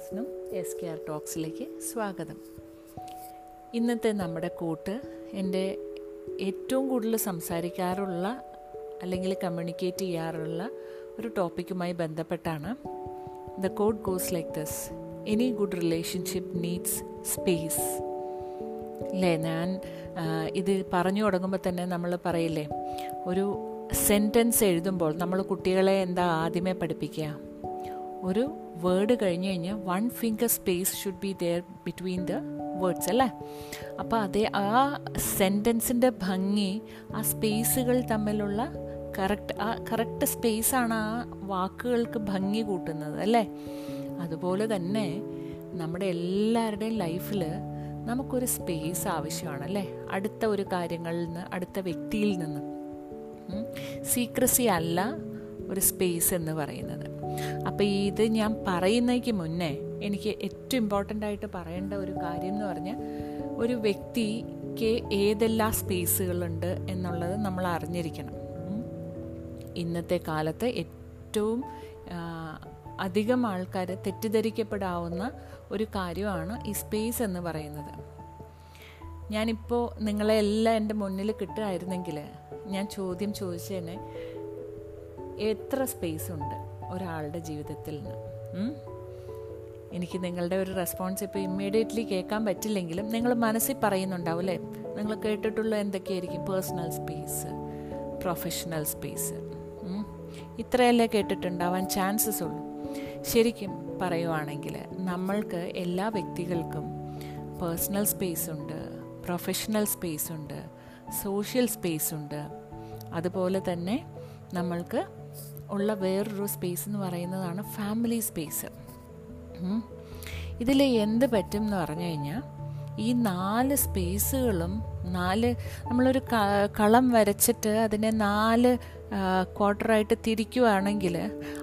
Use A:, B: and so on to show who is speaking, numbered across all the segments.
A: ഷാസ്നും S K R ടോക്സിലേക്ക് സ്വാഗതം. ഇന്നത്തെ നമ്മുടെ കൂട്ട് എന്റെ ഏറ്റവും കൂടുതൽ സംസാരിക്കാറുള്ള അല്ലെങ്കിൽ കമ്മ്യൂണിക്കേറ്റ് ചെയ്യാറുള്ള ഒരു ടോപ്പിക്കുമായി ബന്ധപ്പെട്ടാണ് the code goes like this any good relationship needs space അല്ലേ ഞാൻ ഇത് പറഞ്ഞു തുടങ്ങുമ്പോൾ തന്നെ നമ്മൾ പറയില്ലേ ഒരു സെന്റൻസ് എഴുതുമ്പോൾ നമ്മൾ കുട്ടികളെ എന്താ ആദ്യമേ പഠിപ്പിക്കുക? ഒരു വേർഡ് കഴിഞ്ഞ് കഴിഞ്ഞാൽ one finger space should be there between the words അല്ലേ? അപ്പോൾ അതേ ആ സെന്റൻസിന്റെ ഭംഗി ആ സ്പേസുകൾ തമ്മിലുള്ള കറക്റ്റ് ആ കറക്റ്റ് സ്പേസാണ് ആ വാക്കുകൾക്ക് ഭംഗി കൂട്ടുന്നത് അല്ലേ? അതുപോലെ തന്നെ നമ്മുടെ എല്ലാവരുടെയും ലൈഫിൽ നമുക്കൊരു സ്പേസ് ആവശ്യമാണ് അല്ലേ? അടുത്ത ഒരു കാര്യങ്ങളിൽ നിന്ന് അടുത്ത വ്യക്തിയിൽ നിന്ന്. സീക്രസി അല്ല ഒരു സ്പേസ് എന്ന് പറയുന്നത്. അപ്പോൾ ഇത് ഞാൻ പറയുന്നതിക്ക് മുന്നേ എനിക്ക് ഏറ്റവും ഇമ്പോർട്ടന്റ് ആയിട്ട് പറയേണ്ട ഒരു കാര്യം എന്ന് പറഞ്ഞാൽ ഒരു വ്യക്തിക്ക് ഏതെല്ലാം സ്പേസുകളുണ്ട് എന്നുള്ളത് നമ്മൾ അറിഞ്ഞിരിക്കണം. ഇന്നത്തെ കാലത്ത് ഏറ്റവും അധികം ആൾക്കാർ തെറ്റിദ്ധരിക്കപ്പെടാവുന്ന ഒരു കാര്യമാണ് ഈ സ്പേസ് എന്ന് പറയുന്നത്. ഞാനിപ്പോൾ നിങ്ങളെ എല്ലാം എന്റെ മുന്നിൽ കിട്ടുമായിരുന്നെങ്കിൽ ഞാൻ ചോദ്യം ചോദിച്ചതന്നെ എത്ര സ്പേസ് ഉണ്ട്? ഒരാളുടെ ജീവിതത്തിൽ നിന്ന്. എനിക്ക് നിങ്ങളുടെ ഒരു റെസ്പോൺസ് ഇപ്പോൾ ഇമ്മീഡിയറ്റ്ലി കേൾക്കാൻ പറ്റില്ലെങ്കിലും നിങ്ങൾ മനസ്സിൽ പറയുന്നുണ്ടാവും അല്ലേ? നിങ്ങൾ കേട്ടിട്ടുള്ള എന്തൊക്കെയായിരിക്കും? പേഴ്സണൽ സ്പേസ് പ്രൊഫഷണൽ സ്പേസ് ഇത്രയല്ലേ കേട്ടിട്ടുണ്ടാവാൻ ചാൻസസ് ഉള്ളൂ. ശരിക്കും പറയുവാണെങ്കിൽ നമ്മൾക്ക് എല്ലാ വ്യക്തികൾക്കും പേഴ്സണൽ സ്പേസ് ഉണ്ട് പ്രൊഫഷണൽ സ്പേസ് ഉണ്ട് സോഷ്യൽ സ്പേസ് ഉണ്ട്. അതുപോലെ തന്നെ നമ്മൾക്ക് ഉള്ള വേറൊരു സ്പേസ് എന്ന് പറയുന്നതാണ് ഫാമിലി സ്പേസ് ഇതിൽ എന്ത് പറ്റും എന്ന് പറഞ്ഞു കഴിഞ്ഞാൽ ഈ നാല് സ്പേസുകളും നാല് നമ്മളൊരു കളം വരച്ചിട്ട് അതിനെ നാല് ക്വാർട്ടറായിട്ട് തിരിക്കുവാണെങ്കിൽ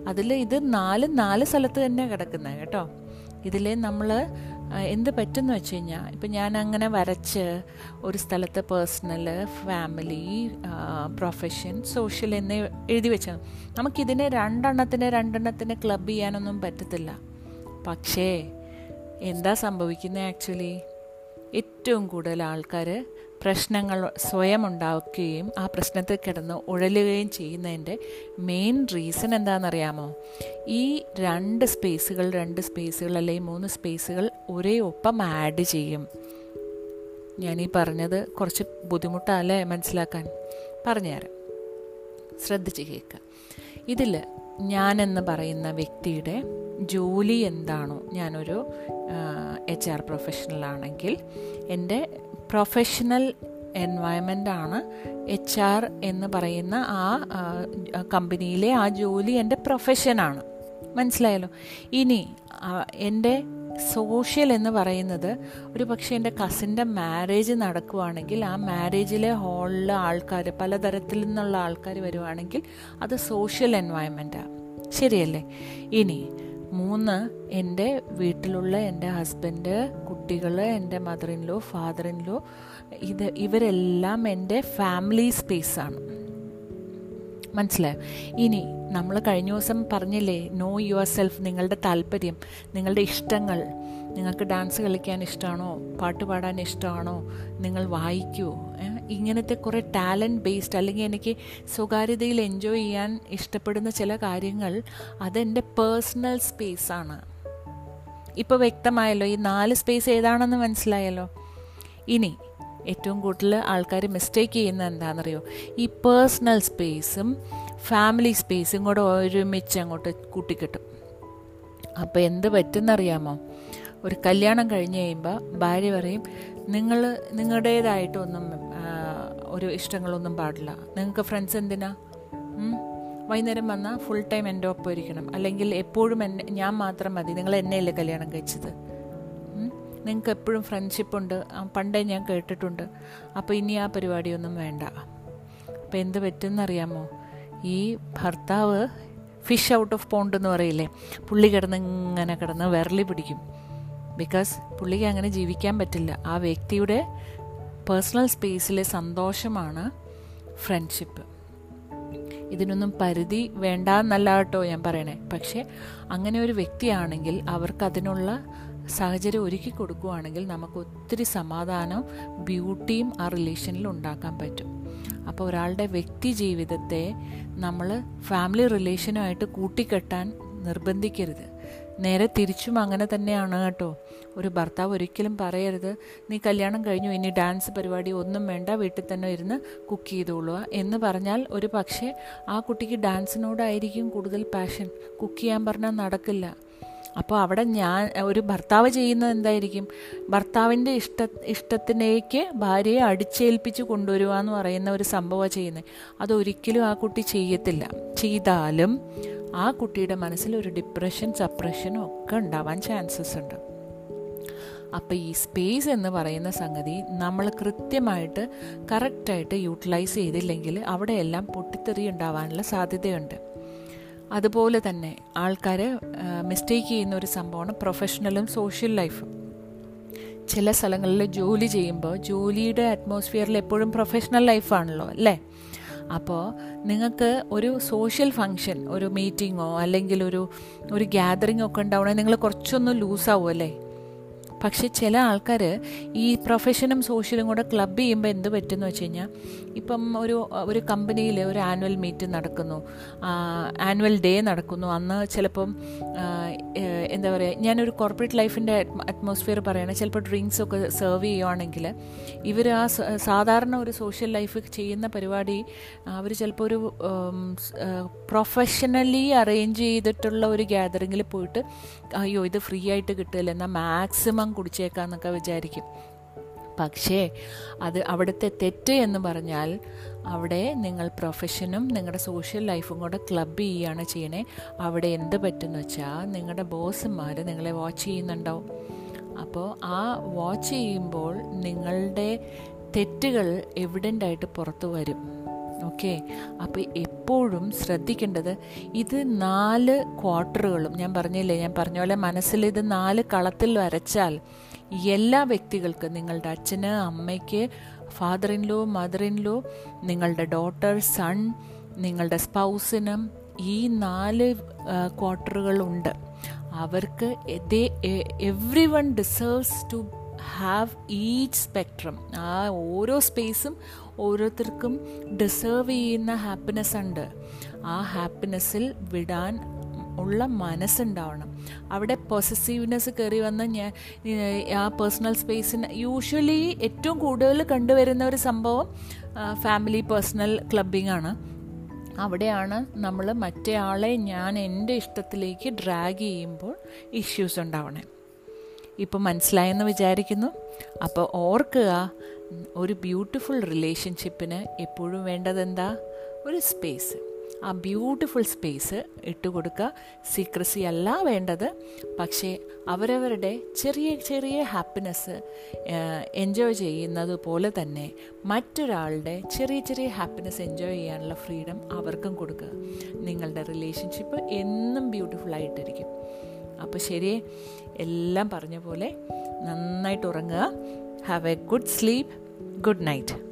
A: അതിൽ ഇത് നാല് നാല് സ്ഥലത്ത് തന്നെ കിടക്കുന്നത് കേട്ടോ. ഇതിൽ നമ്മൾ എന്ത് പറ്റുമെന്ന് വെച്ച് കഴിഞ്ഞാൽ ഇപ്പം ഞാൻ അങ്ങനെ വരച്ച് ഒരു സ്ഥലത്ത് പേഴ്സണൽ ഫാമിലി പ്രൊഫഷൻ സോഷ്യൽ എന്ന് എഴുതി വെച്ചാൽ നമുക്കിതിനെ രണ്ടെണ്ണത്തിന് രണ്ടെണ്ണത്തിന് ക്ലബ് ചെയ്യാനൊന്നും പറ്റത്തില്ല. പക്ഷേ എന്താ സംഭവിക്കുന്നത് ആക്ച്വലി ഏറ്റവും കൂടുതൽ ആൾക്കാർ പ്രശ്നങ്ങൾ സ്വയം ഉണ്ടാക്കുകയും ആ പ്രശ്നത്തിൽ കിടന്ന് ഉഴലുകയും ചെയ്യുന്നതിന്റെ മെയിൻ റീസൺ എന്താണെന്നറിയാമോ? ഈ രണ്ട് സ്പേസുകൾ രണ്ട് സ്പേസുകൾ അല്ലെങ്കിൽ മൂന്ന് സ്പേസുകൾ ഒരേ ഒപ്പം ആഡ് ചെയ്യും. ഞാനീ പറഞ്ഞത് കുറച്ച് ബുദ്ധിമുട്ടല്ലേ മനസ്സിലാക്കാൻ? പറഞ്ഞുതരാം. ശ്രദ്ധിച്ച് കേൾക്കുക ഇതിൽ ഞാനെന്ന് പറയുന്ന വ്യക്തിയുടെ ജോലി എന്താണോ? ഞാനൊരു എച്ച് ആർ പ്രൊഫഷണൽ ആണെങ്കിൽ എന്റെ പ്രൊഫഷണൽ എൻവയൺമെന്റ് ആണ് എച്ച് ആർ എന്ന് പറയുന്ന ആ കമ്പനിയിലെ ആ ജോലി എന്റെ പ്രൊഫഷനാണ് മനസ്സിലായല്ലോ? ഇനി എന്റെ സോഷ്യൽ എന്ന് പറയുന്നത് ഒരു പക്ഷേ എന്റെ കസിന്റെ മാരേജ് നടക്കുവാണെങ്കിൽ ആ മാരേജിലെ ഹാളിലെ ആൾക്കാർ പലതരത്തിൽ നിന്നുള്ള ആൾക്കാർ വരുവാണെങ്കിൽ അത് സോഷ്യൽ എൻവയൺമെന്റാണ് ശരിയല്ലേ? ഇനി മൂന്ന് എന്റെ വീട്ടിലുള്ള എന്റെ ഹസ്ബൻഡ് കുട്ടികൾ എന്റെ mother in law father in law ഇത് ഇവരെല്ലാം എന്റെ ഫാമിലി സ്പേസാണ് മനസ്സിലായോ? ഇനി നമ്മൾ കഴിഞ്ഞ ദിവസം പറഞ്ഞില്ലേ നോ യുവർ സെൽഫ് നിങ്ങളുടെ താല്പര്യം നിങ്ങളുടെ ഇഷ്ടങ്ങൾ നിങ്ങൾക്ക് ഡാൻസ് കളിക്കാൻ ഇഷ്ടമാണോ പാട്ട് പാടാൻ ഇഷ്ടമാണോ നിങ്ങൾ വായിക്കുമോ ഇങ്ങനത്തെ കുറേ ടാലന്റ് ബേസ്ഡ് അല്ലെങ്കിൽ എനിക്ക് സ്വകാര്യതയിൽ എൻജോയ് ചെയ്യാൻ ഇഷ്ടപ്പെടുന്ന ചില കാര്യങ്ങൾ അതെന്റെ പേഴ്സണൽ സ്പേസാണ് ഇപ്പോൾ വ്യക്തമായല്ലോ ഈ നാല് സ്പേസ് ഏതാണെന്ന് മനസ്സിലായല്ലോ? ഇനി ഏറ്റവും കൂടുതൽ ആൾക്കാർ മിസ്റ്റേക്ക് ചെയ്യുന്ന എന്താണെന്നറിയോ? ഈ പേഴ്സണൽ സ്പേസും ഫാമിലി സ്പേസും കൂടെ ഒരുമിച്ച് അങ്ങോട്ട് കൂട്ടിക്കിട്ടും. അപ്പോൾ എന്ത് പറ്റുന്നറിയാമോ? ഒരു കല്യാണം കഴിഞ്ഞ് കഴിയുമ്പോൾ ഭാര്യ പറയും നിങ്ങൾ നിങ്ങളുടേതായിട്ടൊന്നും ഒരു ഇഷ്ടങ്ങളൊന്നും പാടില്ല. നിങ്ങൾക്ക് ഫ്രണ്ട്സ് എന്തിനാ? വൈകുന്നേരം വന്നാൽ ഫുൾ ടൈം എന്റെ ഒപ്പം ഇരിക്കണം. അല്ലെങ്കിൽ എപ്പോഴും എന്നെ ഞാൻ മാത്രം മതി. നിങ്ങൾ എന്നെയല്ലേ കല്യാണം കഴിച്ചത്? നിങ്ങൾക്ക് എപ്പോഴും ഫ്രണ്ട്ഷിപ്പ് ഉണ്ട്. പണ്ടേ ഞാൻ കേട്ടിട്ടുണ്ട്. അപ്പോൾ ഇനി ആ പരിപാടിയൊന്നും വേണ്ട. അപ്പോൾ എന്ത് പറ്റുമെന്നറിയാമോ ഈ ഭർത്താവ് ഫിഷ് ഔട്ട് ഓഫ് പോണ്ട് എന്ന് പറയില്ലേ? പുള്ളി കിടന്ന് ഇങ്ങനെ കിടന്ന് വിരളി പിടിക്കും. ബിക്കോസ് പുള്ളിക്ക് അങ്ങനെ ജീവിക്കാൻ പറ്റില്ല. ആ വ്യക്തിയുടെ പേഴ്സണൽ സ്പേസിലെ സന്തോഷമാണ് ഫ്രണ്ട്ഷിപ്പ് ഇതിനൊന്നും പരിധി വേണ്ട എന്നല്ല കേട്ടോ ഞാൻ പറയണേ. പക്ഷേ അങ്ങനെ ഒരു വ്യക്തിയാണെങ്കിൽ അവർക്കതിനുള്ള സാഹചര്യം ഒരുക്കി കൊടുക്കുകയാണെങ്കിൽ നമുക്ക് ഒത്തിരി സമാധാനം ബ്യൂട്ടിയും ആ റിലേഷനിൽ ഉണ്ടാക്കാൻ പറ്റും. അപ്പോൾ ഒരാളുടെ വ്യക്തി ജീവിതത്തെ നമ്മൾ ഫാമിലി റിലേഷനുമായിട്ട് കൂട്ടിക്കെട്ടാൻ നിർബന്ധിക്കരുത്. നേരെ തിരിച്ചും അങ്ങനെ തന്നെയാണ് കേട്ടോ. ഒരു ഭർത്താവ് ഒരിക്കലും പറയരുത്. നീ കല്യാണം കഴിഞ്ഞു ഇനി ഡാൻസ് പരിപാടി ഒന്നും വേണ്ട വീട്ടിൽ തന്നെ ഇരുന്ന് കുക്ക് ചെയ്തോളുക എന്ന് പറഞ്ഞാൽ ഒരു പക്ഷേ ആ കുട്ടിക്ക് ഡാൻസിനോടായിരിക്കും കൂടുതൽ പാഷൻ. കുക്ക് ചെയ്യാൻ പറഞ്ഞാൽ നടക്കില്ല. അപ്പോൾ അവിടെ ഞാൻ ഒരു ഭർത്താവ് ചെയ്യുന്നത് എന്തായിരിക്കും? ഭർത്താവിന്റെ ഇഷ്ട ഇഷ്ടത്തിലേക്ക് ഭാര്യയെ അടിച്ചേൽപ്പിച്ച് കൊണ്ടുവരിക എന്ന് പറയുന്ന ഒരു സംഭവമാണ് ചെയ്യുന്നത്. അതൊരിക്കലും ആ കുട്ടി ചെയ്യത്തില്ല. ചെയ്താലും ആ കുട്ടിയുടെ മനസ്സിൽ ഒരു ഡിപ്രഷൻ സപ്രഷനും ഒക്കെ ഉണ്ടാവാൻ ചാൻസസ് ഉണ്ട്. അപ്പോൾ ഈ സ്പേസ് എന്ന് പറയുന്ന സംഗതി നമ്മൾ കൃത്യമായിട്ട് കറക്റ്റായിട്ട് യൂട്ടിലൈസ് ചെയ്തില്ലെങ്കിൽ അവിടെയെല്ലാം പൊട്ടിത്തെറി ഉണ്ടാവാനുള്ള സാധ്യതയുണ്ട്. അതുപോലെ തന്നെ ആൾക്കാർ മിസ്റ്റേക്ക് ചെയ്യുന്ന ഒരു സംഭവമാണ് പ്രൊഫഷണലും സോഷ്യൽ ലൈഫും ചില സ്ഥലങ്ങളിൽ ജോലി ചെയ്യുമ്പോൾ ജോലിയുടെ അറ്റ്മോസ്ഫിയറിൽ എപ്പോഴും പ്രൊഫഷണൽ ലൈഫാണല്ലോ അല്ലേ? അപ്പോൾ നിങ്ങൾക്ക് ഒരു സോഷ്യൽ ഫങ്ഷൻ ഒരു മീറ്റിങ്ങോ അല്ലെങ്കിൽ ഒരു ഒരു ഗ്യാതറിംഗ് ഒക്കെ ഉണ്ടാവണമെങ്കിൽ നിങ്ങൾ കുറച്ചൊന്ന് ലൂസാവും അല്ലേ? പക്ഷെ ചില ആൾക്കാർ ഈ പ്രൊഫഷനും സോഷ്യലും കൂടെ ക്ലബ് ചെയ്യുമ്പോൾ എന്ത് പറ്റുമെന്ന് വെച്ച് കഴിഞ്ഞാൽ ഇപ്പം ഒരു ഒരു കമ്പനിയിൽ ഒരു ആനുവൽ മീറ്റ് നടക്കുന്നു. ആനുവൽ ഡേ നടക്കുന്നു. അന്ന് ചിലപ്പം എന്താ പറയുക ഞാനൊരു കോർപ്പറേറ്റ് ലൈഫിന്റെ അറ്റ്മോസ്ഫിയർ പറയണേ. ചിലപ്പോൾ ഡ്രിങ്ക്സ് ഒക്കെ സെർവ് ചെയ്യുവാണെങ്കിൽ ഇവർ ആ സാധാരണ ഒരു സോഷ്യൽ ലൈഫ് ചെയ്യുന്ന പരിപാടി അവർ ചിലപ്പോൾ ഒരു പ്രൊഫഷണലി അറേഞ്ച് ചെയ്തിട്ടുള്ള ഒരു ഗ്യാതറിങ്ങിൽ പോയിട്ട് അയ്യോ ഇത് ഫ്രീ ആയിട്ട് കിട്ടില്ല എന്നാൽ മാക്സിമം കുടിച്ചേക്കാന്നൊക്കെ വിചാരിക്കും. പക്ഷേ അത് അവിടുത്തെ തെറ്റ് എന്ന് പറഞ്ഞാൽ അവിടെ നിങ്ങൾ പ്രൊഫഷനും നിങ്ങളുടെ സോഷ്യൽ ലൈഫും കൂടെ ക്ലബ് ചെയ്യുകയാണ് ചെയ്യണേ. അവിടെ എന്ത് പറ്റുമെന്ന് വെച്ചാൽ നിങ്ങളുടെ ബോസുമാർ നിങ്ങളെ വാച്ച് ചെയ്യുന്നുണ്ടോ? അപ്പോൾ ആ വാച്ച് ചെയ്യുമ്പോൾ നിങ്ങളുടെ തെറ്റുകൾ എവിഡന്റായിട്ട് പുറത്തു വരും. ഓക്കെ. അപ്പോൾ എപ്പോഴും ശ്രദ്ധിക്കേണ്ടത് ഇത് നാല് ക്വാർട്ടറുകളും. ഞാൻ പറഞ്ഞില്ലേ ഞാൻ പറഞ്ഞ പോലെ മനസ്സിൽ ഇത് നാല് കളത്തിൽ വരച്ചാൽ എല്ലാ വ്യക്തികൾക്കും നിങ്ങളുടെ അച്ഛന് അമ്മയ്ക്ക് father in law mother in law നിങ്ങളുടെ ഡോട്ടർ സൺ നിങ്ങളുടെ സ്പൗസിനും ഈ നാല് ക്വാർട്ടറുകളുണ്ട് അവർക്ക് everyone deserves to have each spectrum ആ ഓരോ സ്പേസും ഓരോരുത്തർക്കും ഡിസേർവ് ചെയ്യുന്ന ഹാപ്പിനെസ് ഉണ്ട്. ആ ഹാപ്പിനെസ്സിൽ വിടാൻ ഉള്ള മനസ്സുണ്ടാവണം. അവിടെ പൊസസീവ്നെസ് കയറി വന്ന് ഞാൻ ആ പേഴ്സണൽ സ്പേസിന് യൂഷ്വലി ഏറ്റവും കൂടുതൽ കണ്ടുവരുന്ന ഒരു സംഭവം ഫാമിലി പേഴ്സണൽ ക്ലബിംഗ് ആണ്. അവിടെയാണ് നമ്മൾ മറ്റേ ആളെ ഞാൻ എന്റെ ഇഷ്ടത്തിലേക്ക് ഡ്രാഗ് ചെയ്യുമ്പോൾ ഇഷ്യൂസ് ഉണ്ടാവണേ. ഇപ്പോൾ മനസ്സിലായെന്ന് വിചാരിക്കുന്നു. അപ്പോൾ ഓർക്കുക ഒരു ബ്യൂട്ടിഫുൾ റിലേഷൻഷിപ്പിന് എപ്പോഴും വേണ്ടത് എന്താ ഒരു സ്പേസ് ആ ബ്യൂട്ടിഫുൾ സ്പേസ് ഇട്ടുകൊടുക്കുക സീക്രസി അല്ല വേണ്ടത്. പക്ഷേ അവരവരുടെ ചെറിയ ചെറിയ ഹാപ്പിനെസ് എൻജോയ് ചെയ്യുന്നത് പോലെ തന്നെ മറ്റൊരാളുടെ ചെറിയ ചെറിയ ഹാപ്പിനെസ് എൻജോയ് ചെയ്യാനുള്ള ഫ്രീഡം അവർക്കും കൊടുക്കുക നിങ്ങളുടെ റിലേഷൻഷിപ്പ് എന്നും ബ്യൂട്ടിഫുൾ ആയിട്ടിരിക്കും. അപ്പോൾ ശരി എല്ലാം പറഞ്ഞ പോലെ നന്നായിട്ട് ഉറങ്ങുക. Have a good sleep good night